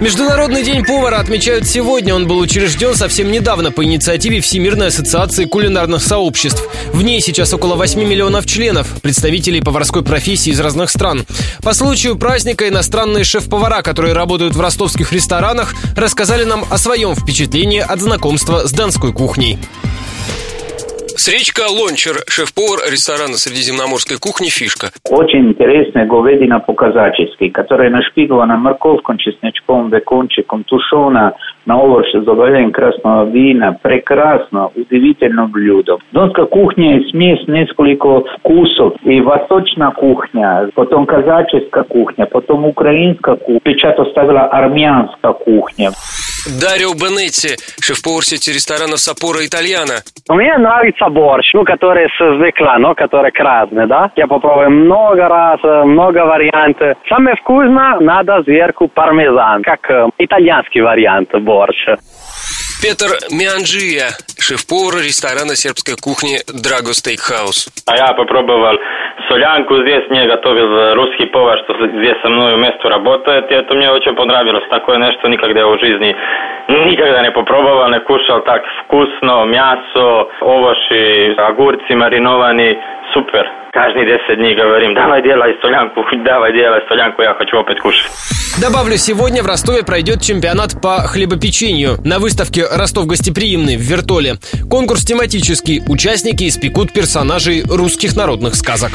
Международный день повара отмечают сегодня. Он был учрежден совсем недавно по инициативе Всемирной ассоциации кулинарных сообществ. В ней сейчас около 8 миллионов членов, представителей поварской профессии из разных стран. По случаю праздника иностранные шеф-повара, которые работают в ростовских ресторанах, рассказали нам о своем впечатлении от знакомства с донской кухней. Сречка Лончер, шеф-повар ресторана средиземноморской кухни «Фишка». Очень интересная говядина по-казачески, которая нашпигована морковком, чесночком, бекончиком, тушена на овощи с добавлением красного вина. Прекрасно, удивительно блюдо. Донская кухня – смесь несколько вкусов. И восточная кухня, потом казаческая кухня, потом украинская кухня. Печать оставила армянская кухня. Дарио Бенетти, шеф-повар сети ресторанов Сапора Итальяна. Мне нравится борщ, ну, который с свекла, но который красный, да. Я попробую много раз, много вариантов. Самое вкусное, надо сверху пармезан, как э, итальянский вариант борща. Петр Мианджия, шеф-повар ресторана сербской кухни Драго Стейкхаус. А я попробовал солянку здесь, мне готовил русский повар, что здесь со мной вместе работает, и это мне очень понравилось. Такое нечто никогда в жизни никогда не попробовал, не кушал так вкусно, мясо, овощи, огурцы мариновани, супер. Каждые 10 дней говорим, давай делай солянку, давай делай солянку, я хочу опять кушать. Добавлю, сегодня в Ростове пройдет чемпионат по хлебопечению на выставке «Ростов гостеприимный» в Вертоле. Конкурс тематический. Участники испекут персонажей русских народных сказок.